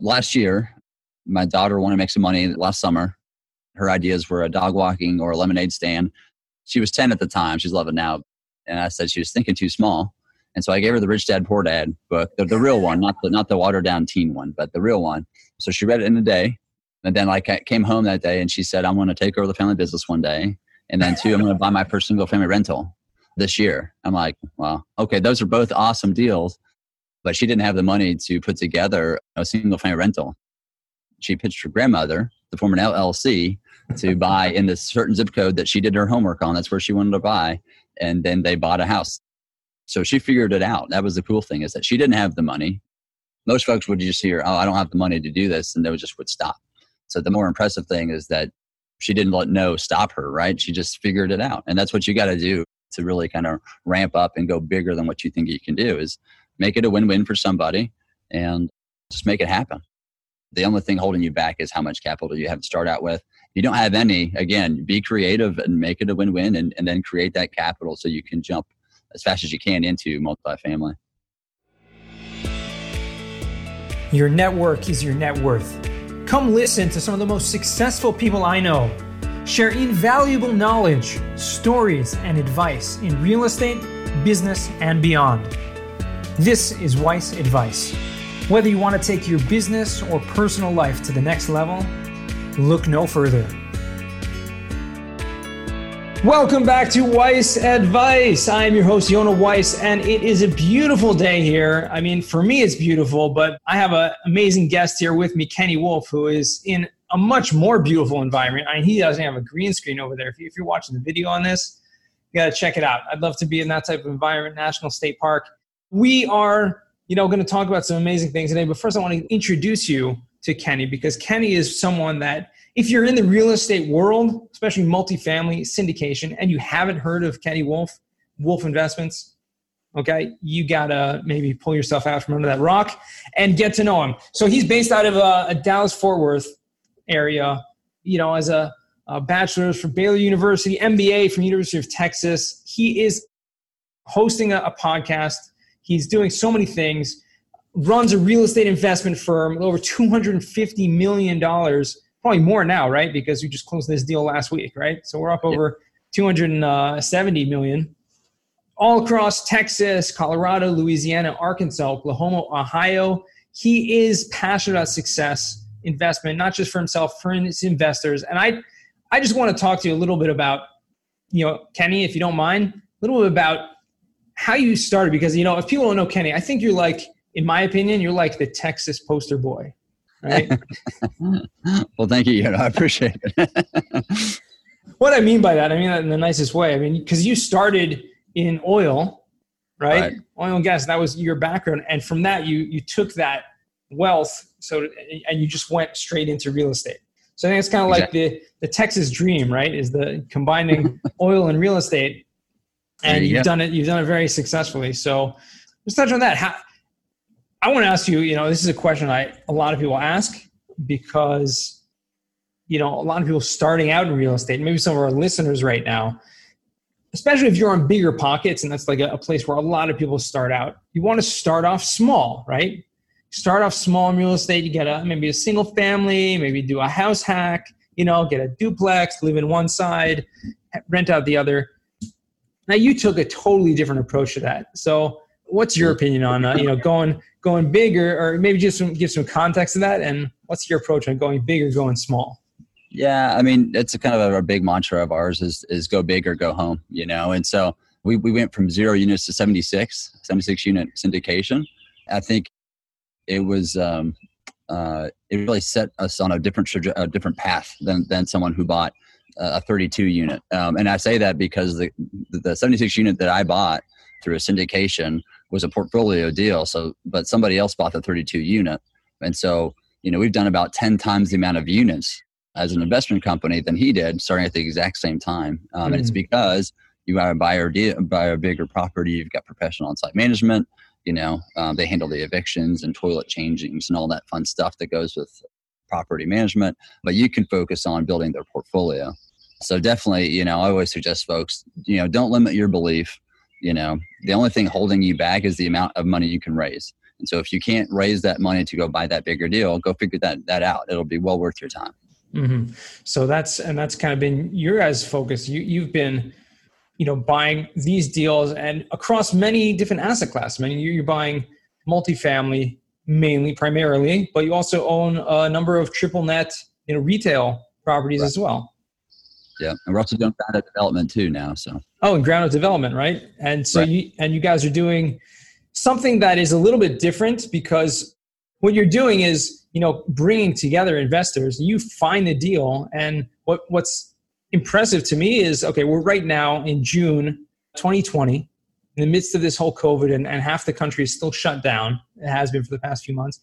last year, my daughter wanted to make some money last summer. Her ideas were a dog walking or a lemonade stand. She was 10 at the time. She's 11 now. And I said she was thinking too small. And so I gave her the Rich Dad Poor Dad book, the, the real one, not the, not the watered down teen one, but the real one. So she read it in a day. And then like I came home that day and she said, I'm going to take over the family business one day. And then two, I'm going to buy my first single family rental this year. I'm like, well, okay, those are both awesome deals. But she didn't have the money to put together a single family rental. She pitched her grandmother to form an LLC to buy in this certain zip code that she did her homework on. That's where she wanted to buy. And then they bought a house. So she figured it out. That was the cool thing is that she didn't have the money. Most folks would just hear, oh, I don't have the money to do this. And they would just would stop. So the more impressive thing is that she didn't let no stop her, right? She just figured it out. And that's what you got to do to really kind of ramp up and go bigger than what you think you can do is make it a win-win for somebody and just make it happen. The only thing holding you back is how much capital you have to start out with. If you don't have any, again, be creative and make it a win-win and, and then create that capital so you can jump as fast as you can into multifamily. Your network is your net worth. Come listen to some of the most successful people I know share invaluable knowledge, stories, and advice in real estate, business, and beyond. This is Weiss Advice. Whether you want to take your business or personal life to the next level, look no further. Welcome back to Weiss Advice. I am your host, Yonah Weiss, and it is a beautiful day here. I mean, for me, it's beautiful, but I have an amazing guest here with me, Kenny Wolf, who is in a much more beautiful environment. I mean, he doesn't have a green screen over there. If, you, if you're watching the video on this, you got to check it out. I'd love to be in that type of environment, National State Park. We are, you know, going to talk about some amazing things today. But first, I want to introduce you to Kenny because Kenny is someone that, if you're in the real estate world, especially multifamily syndication, and you haven't heard of Kenny Wolf, Wolf Investments, okay, you gotta maybe pull yourself out from under that rock and get to know him. So he's based out of uh, Dallas Fort Worth area, you know, as a, a bachelor's from Baylor University, MBA from University of Texas. He is hosting a, a podcast. He's doing so many things. Runs a real estate investment firm over $250 million, probably more now, right? Because we just closed this deal last week, right? So we're up over 270 million all across Texas, Colorado, Louisiana, Arkansas, Oklahoma, Ohio. He is passionate about success investment, not just for himself, for his investors. And I, I just want to talk to you a little bit about, you know, Kenny, if you don't mind, a little bit about how you started. Because you know, if people don't know Kenny, I think you're like, in my opinion, you're like the Texas poster boy, right? well, thank you. I appreciate it. what I mean by that, I mean that in the nicest way. I mean, because you started in oil, right? right? Oil and gas. That was your background, and from that, you you took that wealth so and you just went straight into real estate so i think it's kind of exactly. like the the texas dream right is the combining oil and real estate and you have done it you've done it very successfully so let's touch on that How, i want to ask you you know this is a question i a lot of people ask because you know a lot of people starting out in real estate maybe some of our listeners right now especially if you're on BiggerPockets and that's like a, a place where a lot of people start out you want to start off small right start off small in real estate. You get a maybe a single family, maybe do a house hack, you know, get a duplex, live in one side, rent out the other. Now you took a totally different approach to that. So what's your opinion on uh, you know going going bigger or maybe just some, give some context to that and what's your approach on going big or going small? Yeah, I mean, it's a kind of a, a big mantra of ours is is go big or go home, you know. And so we, we went from zero units to 76, 76 unit syndication. I think it was um, uh, it really set us on a different a different path than than someone who bought a 32 unit. Um, and I say that because the the 76 unit that I bought through a syndication was a portfolio deal. So, but somebody else bought the 32 unit, and so you know we've done about 10 times the amount of units as an investment company than he did, starting at the exact same time. Um, mm-hmm. And it's mm. because you got to buy a, buy a bigger property, you've got professional on-site management, you know um, they handle the evictions and toilet changings and all that fun stuff that goes with property management but you can focus on building their portfolio so definitely you know i always suggest folks you know don't limit your belief you know the only thing holding you back is the amount of money you can raise And so if you can't raise that money to go buy that bigger deal, go figure that that out. It'll be well worth your time. Mm-hmm. So that's and that's kind of been your guys' focus. You you've been, you know, buying these deals and across many different asset classes. I mean, you're buying multifamily mainly, primarily, but you also own a number of triple net, you know, retail properties right. as well. Yeah, and we're also doing ground up development too now. So oh, and ground up development, right? And so right. you and you guys are doing something that is a little bit different because what you're doing is you know bringing together investors you find the deal and what what's impressive to me is okay we're right now in june 2020 in the midst of this whole covid and, and half the country is still shut down it has been for the past few months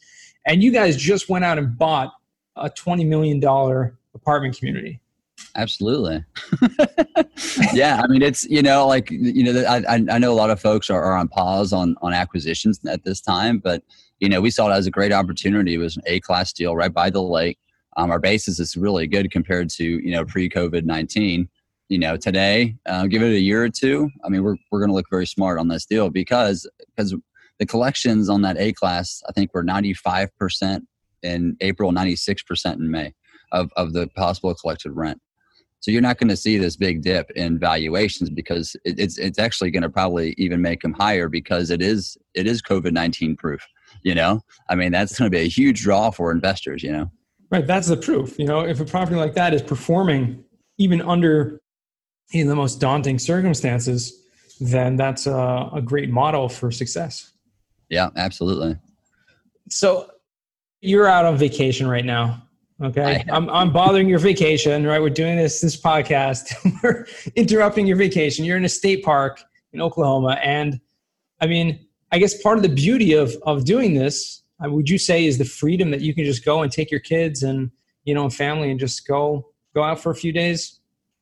and you guys just went out and bought a 20 million dollar apartment community absolutely yeah i mean it's you know like you know i i know a lot of folks are, are on pause on on acquisitions at this time but you know, we saw it as a great opportunity. It was an A class deal right by the lake. Um, our basis is really good compared to, you know, pre COVID 19. You know, today, uh, give it a year or two. I mean, we're, we're going to look very smart on this deal because, because the collections on that A class, I think were 95% in April, 96% in May of, of the possible collected rent. So you're not going to see this big dip in valuations because it, it's it's actually going to probably even make them higher because it is it is COVID nineteen proof you know? I mean that's going to be a huge draw for investors you know? Right that's the proof you know? If a property like that is performing even under in the most daunting circumstances then that's a, a great model for success. Yeah absolutely. So you're out on vacation right now okay I'm, I'm bothering your vacation right we're doing this this podcast we're interrupting your vacation you're in a state park in oklahoma and i mean I guess part of the beauty of of doing this, would you say, is the freedom that you can just go and take your kids and you know family and just go go out for a few days.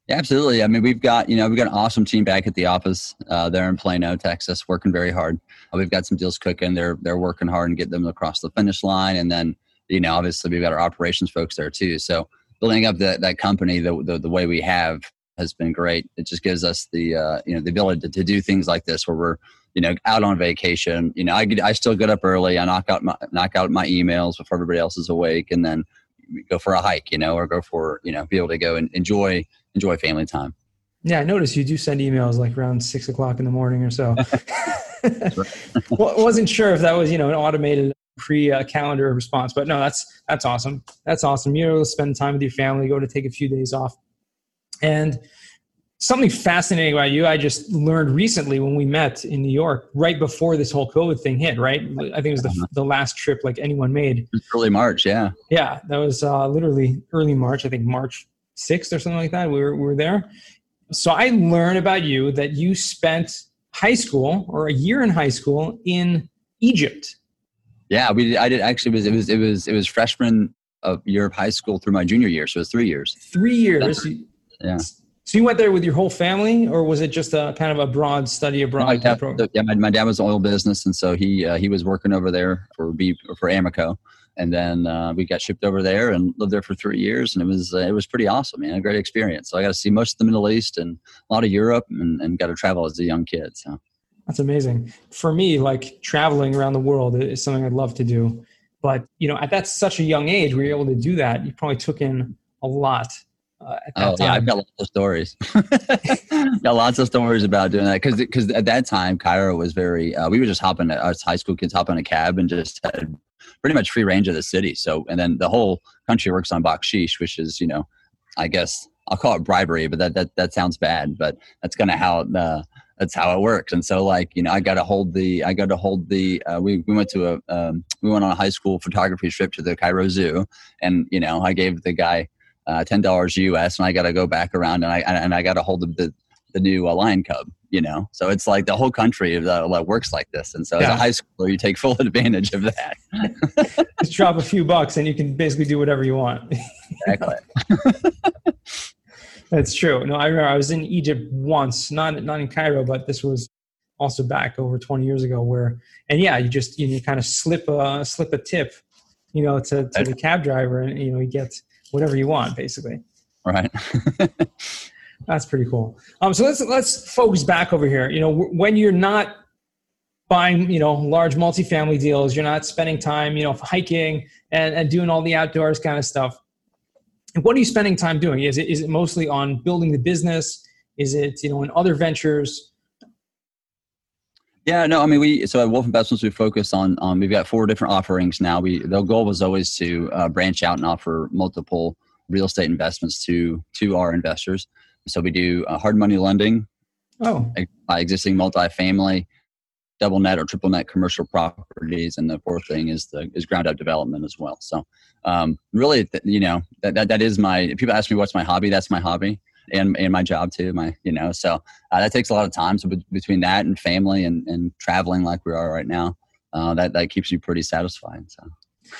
Yeah, absolutely. I mean, we've got you know we've got an awesome team back at the office uh, there in Plano, Texas, working very hard. Uh, we've got some deals cooking. They're they're working hard and get them across the finish line, and then you know obviously we've got our operations folks there too. So building up that that company the, the, the way we have has been great. It just gives us the uh, you know the ability to, to do things like this where we're you know, out on vacation. You know, I I still get up early. I knock out my knock out my emails before everybody else is awake, and then go for a hike. You know, or go for you know, be able to go and enjoy enjoy family time. Yeah, I noticed you do send emails like around six o'clock in the morning or so. well, I wasn't sure if that was you know an automated pre-calendar response, but no, that's that's awesome. That's awesome. You're able to spend time with your family, go to take a few days off, and something fascinating about you i just learned recently when we met in new york right before this whole covid thing hit right i think it was the, uh-huh. the last trip like anyone made early march yeah yeah that was uh, literally early march i think march 6th or something like that we were, we were there so i learned about you that you spent high school or a year in high school in egypt yeah we did, i did actually it was it was it was it was freshman of year of high school through my junior year so it was three years three years yeah so you went there with your whole family, or was it just a kind of a broad study abroad my dad, program? Yeah, my, my dad was oil business, and so he uh, he was working over there for B for Amoco, and then uh, we got shipped over there and lived there for three years, and it was uh, it was pretty awesome, man, a great experience. So I got to see most of the Middle East and a lot of Europe, and, and got to travel as a young kid. So that's amazing. For me, like traveling around the world is something I'd love to do, but you know, at that such a young age, where you're able to do that, you probably took in a lot uh, oh, yeah, I've got lots of stories. got lots of stories about doing that because because at that time Cairo was very. Uh, we were just hopping us high school kids hopping a cab and just had pretty much free range of the city. So and then the whole country works on baksheesh, which is you know, I guess I'll call it bribery, but that that that sounds bad. But that's kind of how uh, that's how it works. And so like you know, I got to hold the I got to hold the. Uh, we we went to a um, we went on a high school photography trip to the Cairo Zoo, and you know I gave the guy uh, ten dollars US, and I got to go back around and I and I got to hold the, the, the new uh, lion cub. You know, so it's like the whole country that works like this, and so yeah. as a high schooler, you take full advantage of that. Just drop a few bucks, and you can basically do whatever you want. exactly. That's true. No, I remember I was in Egypt once, not not in Cairo, but this was also back over 20 years ago. Where and yeah, you just you, know, you kind of slip a slip a tip, you know, to, to the cab driver, and you know he gets whatever you want, basically. Right. That's pretty cool. Um, so let's let's focus back over here. You know, when you're not buying, you know, large multifamily deals. You're not spending time, you know, hiking and, and doing all the outdoors kind of stuff. What are you spending time doing? Is it is it mostly on building the business? Is it you know in other ventures? Yeah, no, I mean we so at Wolf Investments we focus on um, we've got four different offerings now. We the goal was always to uh, branch out and offer multiple real estate investments to to our investors. So we do uh, hard money lending, oh, uh, existing multifamily, double net or triple net commercial properties, and the fourth thing is the is ground up development as well. So um, really, you know that, that that is my. People ask me what's my hobby. That's my hobby and and my job too. My you know, so uh, that takes a lot of time. So be- between that and family and and traveling like we are right now, uh, that that keeps you pretty satisfied. So.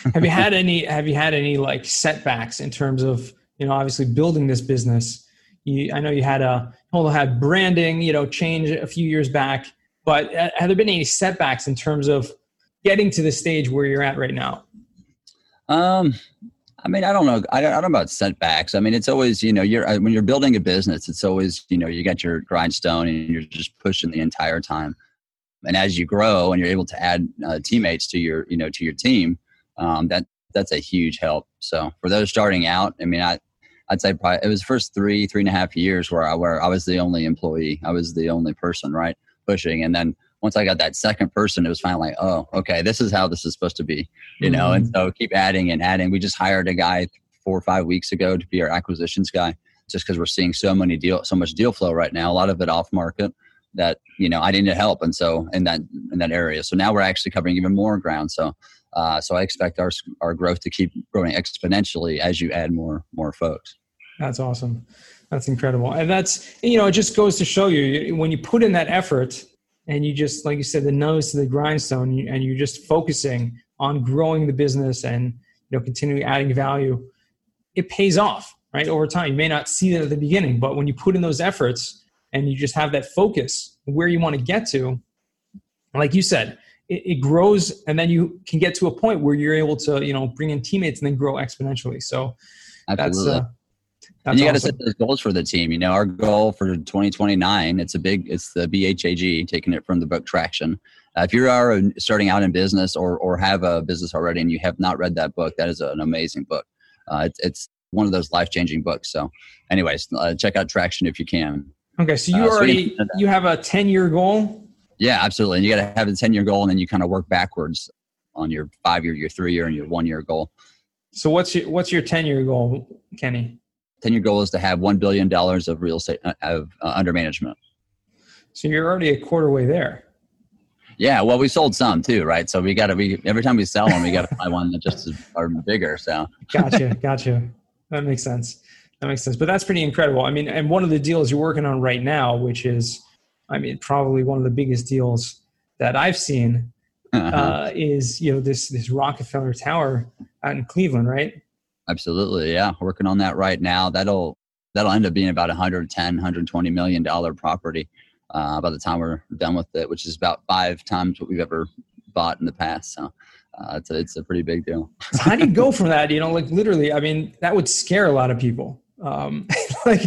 have you had any have you had any like setbacks in terms of you know obviously building this business you, i know you had a you had branding you know change a few years back but uh, have there been any setbacks in terms of getting to the stage where you're at right now um I mean, I don't know. I don't, I don't know about setbacks. I mean, it's always, you know, you're uh, when you're building a business, it's always, you know, you got your grindstone and you're just pushing the entire time. And as you grow and you're able to add uh, teammates to your, you know, to your team, um, that that's a huge help. So for those starting out, I mean, I I'd say probably it was the first three three and a half years where I where I was the only employee, I was the only person, right, pushing, and then once I got that second person, it was finally like, oh, okay, this is how this is supposed to be, you mm-hmm. know. And mm-hmm. so keep adding and adding. We just hired a guy four or five weeks ago to be our acquisitions guy, just because we're seeing so many deal, so much deal flow right now. A lot of it off market that you know I needed help, and so in that in that area. So now we're actually covering even more ground. So uh, so I expect our our growth to keep growing exponentially as you add more more folks. That's awesome. That's incredible, and that's you know it just goes to show you when you put in that effort and you just like you said the nose to the grindstone and you're just focusing on growing the business and you know continuing adding value it pays off right over time. You may not see that at the beginning but when you put in those efforts and you just have that focus where you want to get to like you said it, it grows and then you can get to a point where you're able to you know bring in teammates and then grow exponentially. So Absolutely. that's uh, that's and you got to set those goals for the team. You know, our goal for 2029, it's a big, it's the BHAG, taking it from the book Traction. Uh, if you are starting out in business or, or have a business already and you have not read that book, that is an amazing book. Uh, it's, it's one of those life changing books. So, anyways, uh, check out Traction if you can. Okay, so you uh, already so you have a 10 year goal. Yeah, absolutely. And you got to have a 10 year goal, and then you kind of work backwards on your five year, your three year, and your one year goal. So, what's your what's your 10 year goal, Kenny? 10 year goal is to have $1 billion of real estate uh, of, uh, under management. So you're already a quarter way there. Yeah, well, we sold some too, right? So we got to be every time we sell one, we got to buy one that just is, are bigger. So gotcha, gotcha. That makes sense. That makes sense. But that's pretty incredible. I mean, and one of the deals you're working on right now, which is, I mean, probably one of the biggest deals that I've seen, uh-huh. uh, is you know this this Rockefeller Tower out in Cleveland, right? Absolutely. Yeah. Working on that right now. That'll that'll end up being about 110, 120 million dollar property uh, by the time we're done with it, which is about five times what we've ever bought in the past. So uh, it's a, it's a pretty big deal. so how do you go from that? You know, like literally, I mean, that would scare a lot of people. Um, like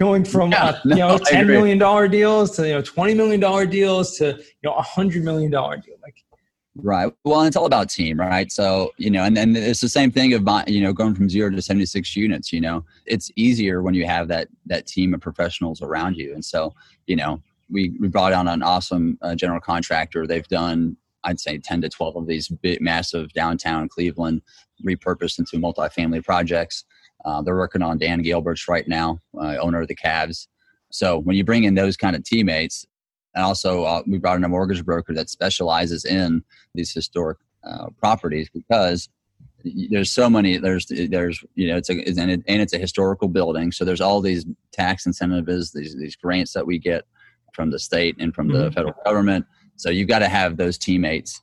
going from yeah, uh, you know ten million dollar deals to you know twenty million dollar deals to you know a hundred million dollar deal. Like Right. Well, it's all about team, right? So, you know, and then it's the same thing of, you know, going from zero to 76 units, you know, it's easier when you have that, that team of professionals around you. And so, you know, we, we brought on an awesome uh, general contractor. They've done, I'd say 10 to 12 of these big, massive downtown Cleveland repurposed into multifamily projects. Uh, they're working on Dan Gilbert's right now, uh, owner of the Cavs. So when you bring in those kind of teammates, and also, uh, we brought in a mortgage broker that specializes in these historic uh, properties because there's so many there's there's you know it's a and, it, and it's a historical building. So there's all these tax incentives these these grants that we get from the state and from mm-hmm. the federal government. So you've got to have those teammates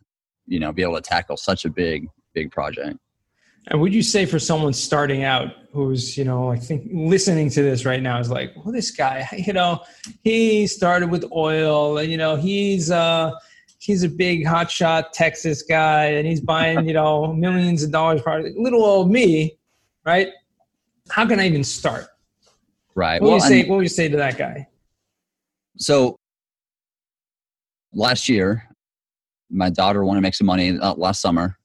you know be able to tackle such a big big project and would you say for someone starting out who's, you know, I think listening to this right now is like, well, this guy, you know, he started with oil and, you know, he's, uh, he's a big hotshot Texas guy and he's buying, you know, millions of dollars. Probably little old me, right? How can I even start? Right. What, well, would you say, what would you say to that guy? So last year, my daughter wanted to make some money uh, last summer.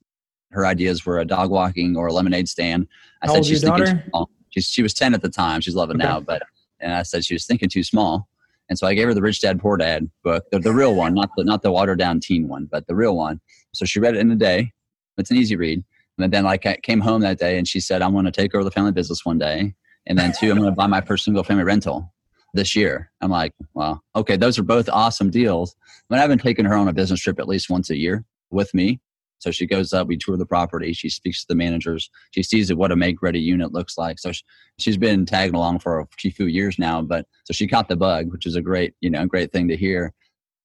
Her ideas were a dog walking or a lemonade stand. I How said she's thinking daughter? small. She's, she was 10 at the time. She's 11 okay. now, but and I said she was thinking too small. And so I gave her the Rich Dad Poor Dad book, the, the real one, not the not the watered down teen one, but the real one. So she read it in a day. It's an easy read. And then like I came home that day and she said, I'm going to take over the family business one day. And then two, I'm going to buy my first single family rental this year. I'm like, well, okay, those are both awesome deals. But I've been taking her on a business trip at least once a year with me. So she goes up, we tour the property, she speaks to the managers, she sees what a make ready unit looks like. So she, has been tagging along for a few years now, but so she caught the bug, which is a great, you know, great thing to hear.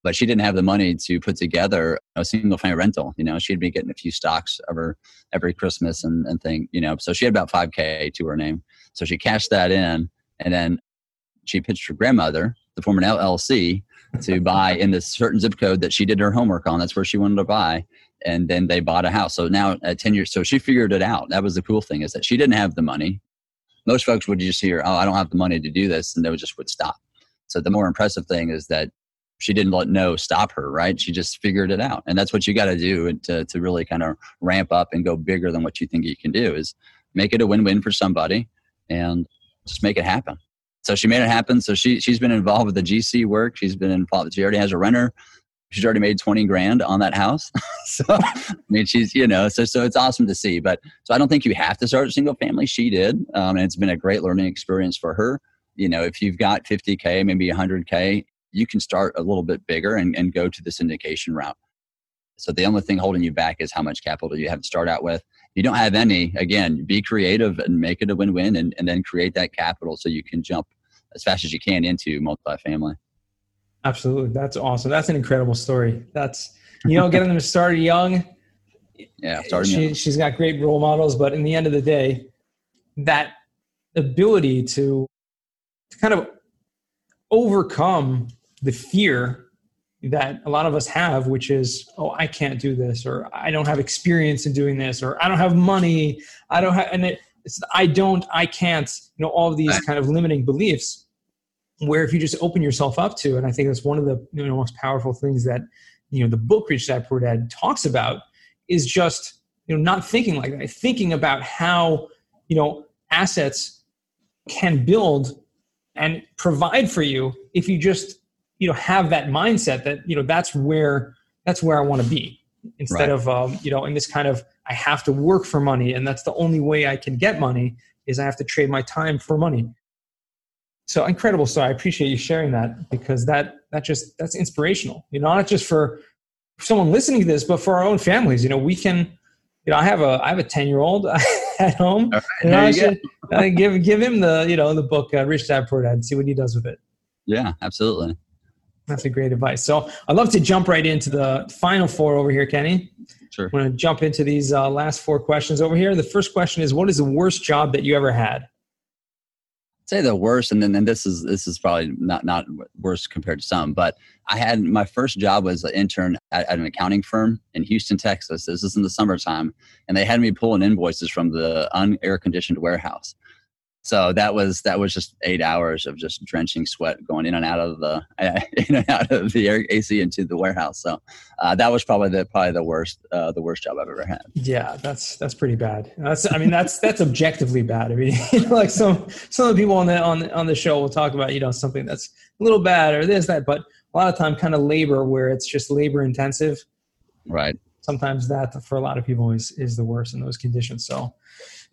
But she didn't have the money to put together a single family rental. You know, she'd be getting a few stocks every every Christmas and, and thing, you know. So she had about 5K to her name. So she cashed that in and then she pitched her grandmother to form an LLC to buy in this certain zip code that she did her homework on. That's where she wanted to buy. And then they bought a house. So now at 10 years, so she figured it out. That was the cool thing is that she didn't have the money. Most folks would just hear, oh, I don't have the money to do this. And they would just would stop. So the more impressive thing is that she didn't let no stop her, right? She just figured it out. And that's what you got to do to, to really kind of ramp up and go bigger than what you think you can do is make it a win-win for somebody and just make it happen so she made it happen. So she she's been involved with the GC work. She's been involved. She already has a renter. She's already made twenty grand on that house. so I mean, she's you know so so it's awesome to see. But so I don't think you have to start a single family. She did, um, and it's been a great learning experience for her. You know, if you've got fifty k, maybe hundred k, you can start a little bit bigger and, and go to the syndication route. So the only thing holding you back is how much capital you have to start out with If you don't have any, again, be creative and make it a win win and, and then create that capital so you can jump as fast as you can into multifamily. Absolutely. That's awesome. That's an incredible story. That's, you know, getting them started young. Yeah, starting she, She's got great role models, but in the end of the day, that ability to, to kind of overcome the fear that a lot of us have, which is, oh, I can't do this, or I don't have experience in doing this, or I don't have money, I don't have, and it, it's I don't, I can't, you know, all these kind of limiting beliefs. Where if you just open yourself up to, and I think that's one of the you know, most powerful things that you know the book Rich Dad Poor Dad talks about is just you know not thinking like that, thinking about how you know assets can build and provide for you if you just you know have that mindset that you know that's where that's where I want to be instead right. of um, you know in this kind of I have to work for money and that's the only way I can get money is I have to trade my time for money. So incredible so I appreciate you sharing that because that that just that's inspirational. You know, not just for someone listening to this, but for our own families. You know, we can. You know, I have a I have a ten year old at home. Right, know, I should I give give him the you know the book uh, Rich Dad Poor Dad and see what he does with it. Yeah, absolutely. That's a great advice. So I'd love to jump right into the final four over here, Kenny. Sure. I'm going to jump into these uh, last four questions over here. The first question is, what is the worst job that you ever had? Say the worst, and then and this is this is probably not not worse compared to some, but I had my first job was an intern at, at an accounting firm in Houston, Texas. This is in the summertime, and they had me pulling invoices from the unair conditioned warehouse so that was that was just eight hours of just drenching sweat going in and out of the in and out of the AC into the warehouse. So uh, that was probably the probably the worst uh, the worst job I've ever had. Yeah, that's that's pretty bad. That's I mean that's that's objectively bad. I mean like some some of the people on the on on the show will talk about you know something that's a little bad or this that, but a lot of time kind of labor where it's just labor intensive. Right. Sometimes that for a lot of people is is the worst in those conditions. So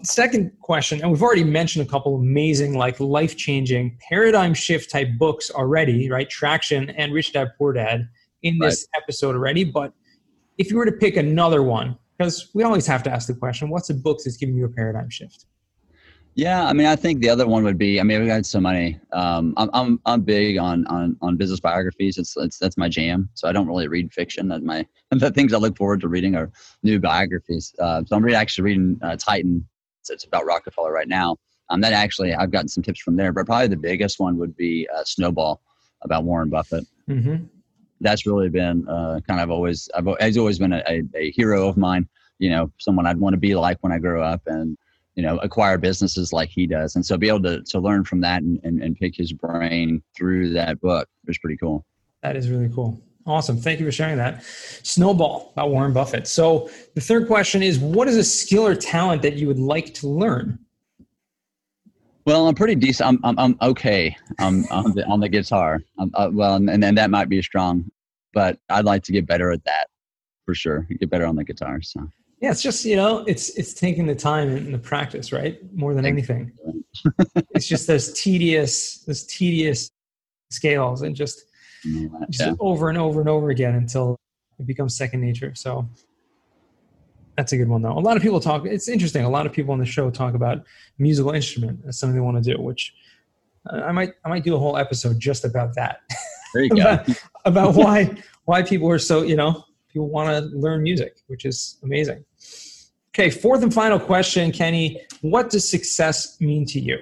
second question, and we've already mentioned a couple amazing, like life changing paradigm shift type books already, right? Traction and Rich Dad Poor Dad in this right. episode already. But if you were to pick another one, because we always have to ask the question, what's a book that's giving you a paradigm shift? Yeah, I mean, I think the other one would be. I mean, we've got so many. Um, I'm, I'm I'm big on on on business biographies. It's, it's that's my jam. So I don't really read fiction. That my the things I look forward to reading are new biographies. Uh, so I'm really actually reading uh, Titan it's about Rockefeller right now. Um, that actually, I've gotten some tips from there, but probably the biggest one would be uh, Snowball about Warren Buffett. Mm-hmm. That's really been uh, kind of always, I've, he's always been a, a, a hero of mine, you know, someone I'd want to be like when I grow up and, you know, acquire businesses like he does. And so be able to, to learn from that and, and, and pick his brain through that book was pretty cool. That is really cool. Awesome. Thank you for sharing that. Snowball by Warren Buffett. So the third question is what is a skill or talent that you would like to learn? Well, I'm pretty decent. I'm, I'm, I'm okay um, on, the, on the guitar. Uh, well, and, and that might be strong, but I'd like to get better at that for sure. Get better on the guitar. So. Yeah, it's just you know, it's it's taking the time and the practice, right? More than anything. it's just those tedious, those tedious scales, and just, just over and over and over again until it becomes second nature. So that's a good one, though. A lot of people talk. It's interesting. A lot of people on the show talk about musical instrument as something they want to do, which uh, I might I might do a whole episode just about that. There you go. about, about why why people are so you know people want to learn music, which is amazing. Okay, fourth and final question, Kenny. What does success mean to you?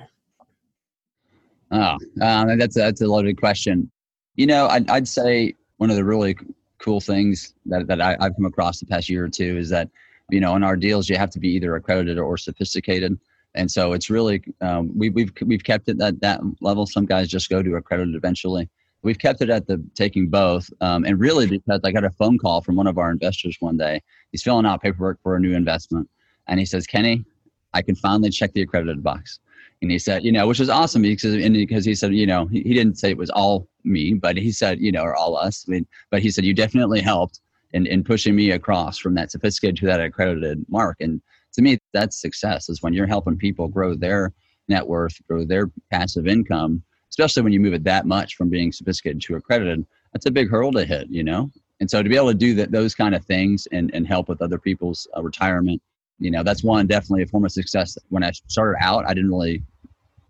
Oh, um, that's a, that's a loaded question. You know, I'd, I'd say one of the really cool things that, that I, have come across the past year or two is that, you know, in our deals, you have to be either accredited or sophisticated. And so it's really, um, we, we've, we've kept it at that level. Some guys just go to accredited eventually we've kept it at the taking both. Um, and really, because I got a phone call from one of our investors one day. He's filling out paperwork for a new investment. And he says, Kenny, I can finally check the accredited box. And he said, you know, which was awesome because, because he said, you know, he, he didn't say it was all me, but he said, you know, or all us. I mean, but he said, you definitely helped in, in pushing me across from that sophisticated to that accredited mark. And to me, that's success is when you're helping people grow their net worth, grow their passive income especially when you move it that much from being sophisticated to accredited, that's a big hurdle to hit, you know? And so to be able to do that, those kind of things and, and help with other people's uh, retirement, you know, that's one definitely a form of success. When I started out, I didn't really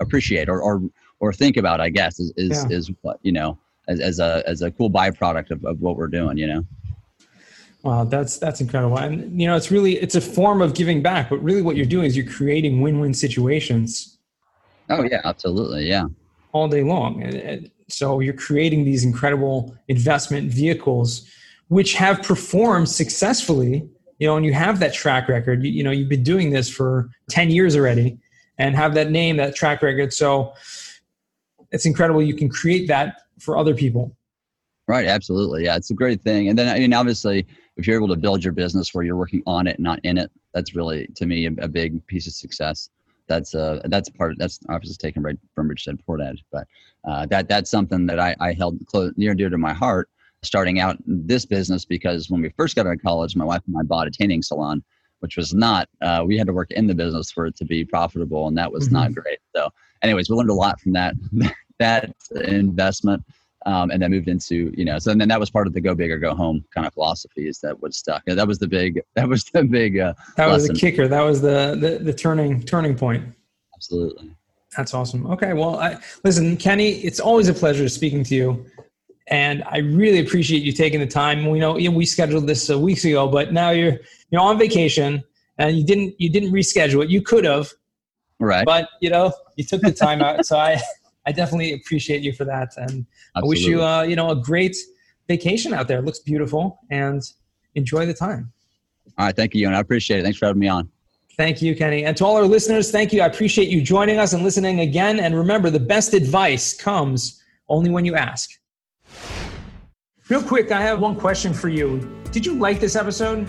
appreciate or, or, or think about, I guess, is, is, yeah. is what, you know, as, as a, as a cool byproduct of, of what we're doing, you know? Wow, that's that's incredible. And you know, it's really it's a form of giving back, but really what you're doing is you're creating win-win situations. Oh yeah, absolutely. Yeah all day long. And, so you're creating these incredible investment vehicles which have performed successfully you know and you have that track record. You, you, know you've been doing this for 10 years already and have that name that track record. So it's incredible you can create that for other people. Right. Absolutely. Yeah it's a great thing. And then i mean obviously if you're able to build your business where you're working on it not in it that's really to me a, a big piece of success that's uh that's part that's obviously taken right from Poor Dad, but uh, that that's something that I, I held close near and dear to my heart starting out this business because when we first got out of college, my wife and I bought a tanning salon, which was not uh, we had to work in the business for it to be profitable, and that was mm-hmm. not great. So, anyways, we learned a lot from that that investment um, and then moved into you know so then that was part of the go big or go home kind of philosophies that was stuck. That was the big that was the big uh, that was lesson. the kicker. That was the, the the turning turning point. Absolutely. That's awesome. Okay well I, listen kenny it's always a pleasure speaking to you. And i really appreciate you taking the time. We know we scheduled this uh, weeks ago but now you're you're on vacation and you didn't you didn't reschedule it. You could have. Right. But you know you took the time out. So i I definitely appreciate you for that, and Absolutely. I wish you, uh, you know, a great vacation out there. It looks beautiful, and enjoy the time. All right, thank you, and I appreciate it. Thanks for having me on. Thank you, Kenny. And to all our listeners, thank you. I appreciate you joining us and listening again. And remember, the best advice comes only when you ask. Real quick, I have one question for you. Did you like this episode?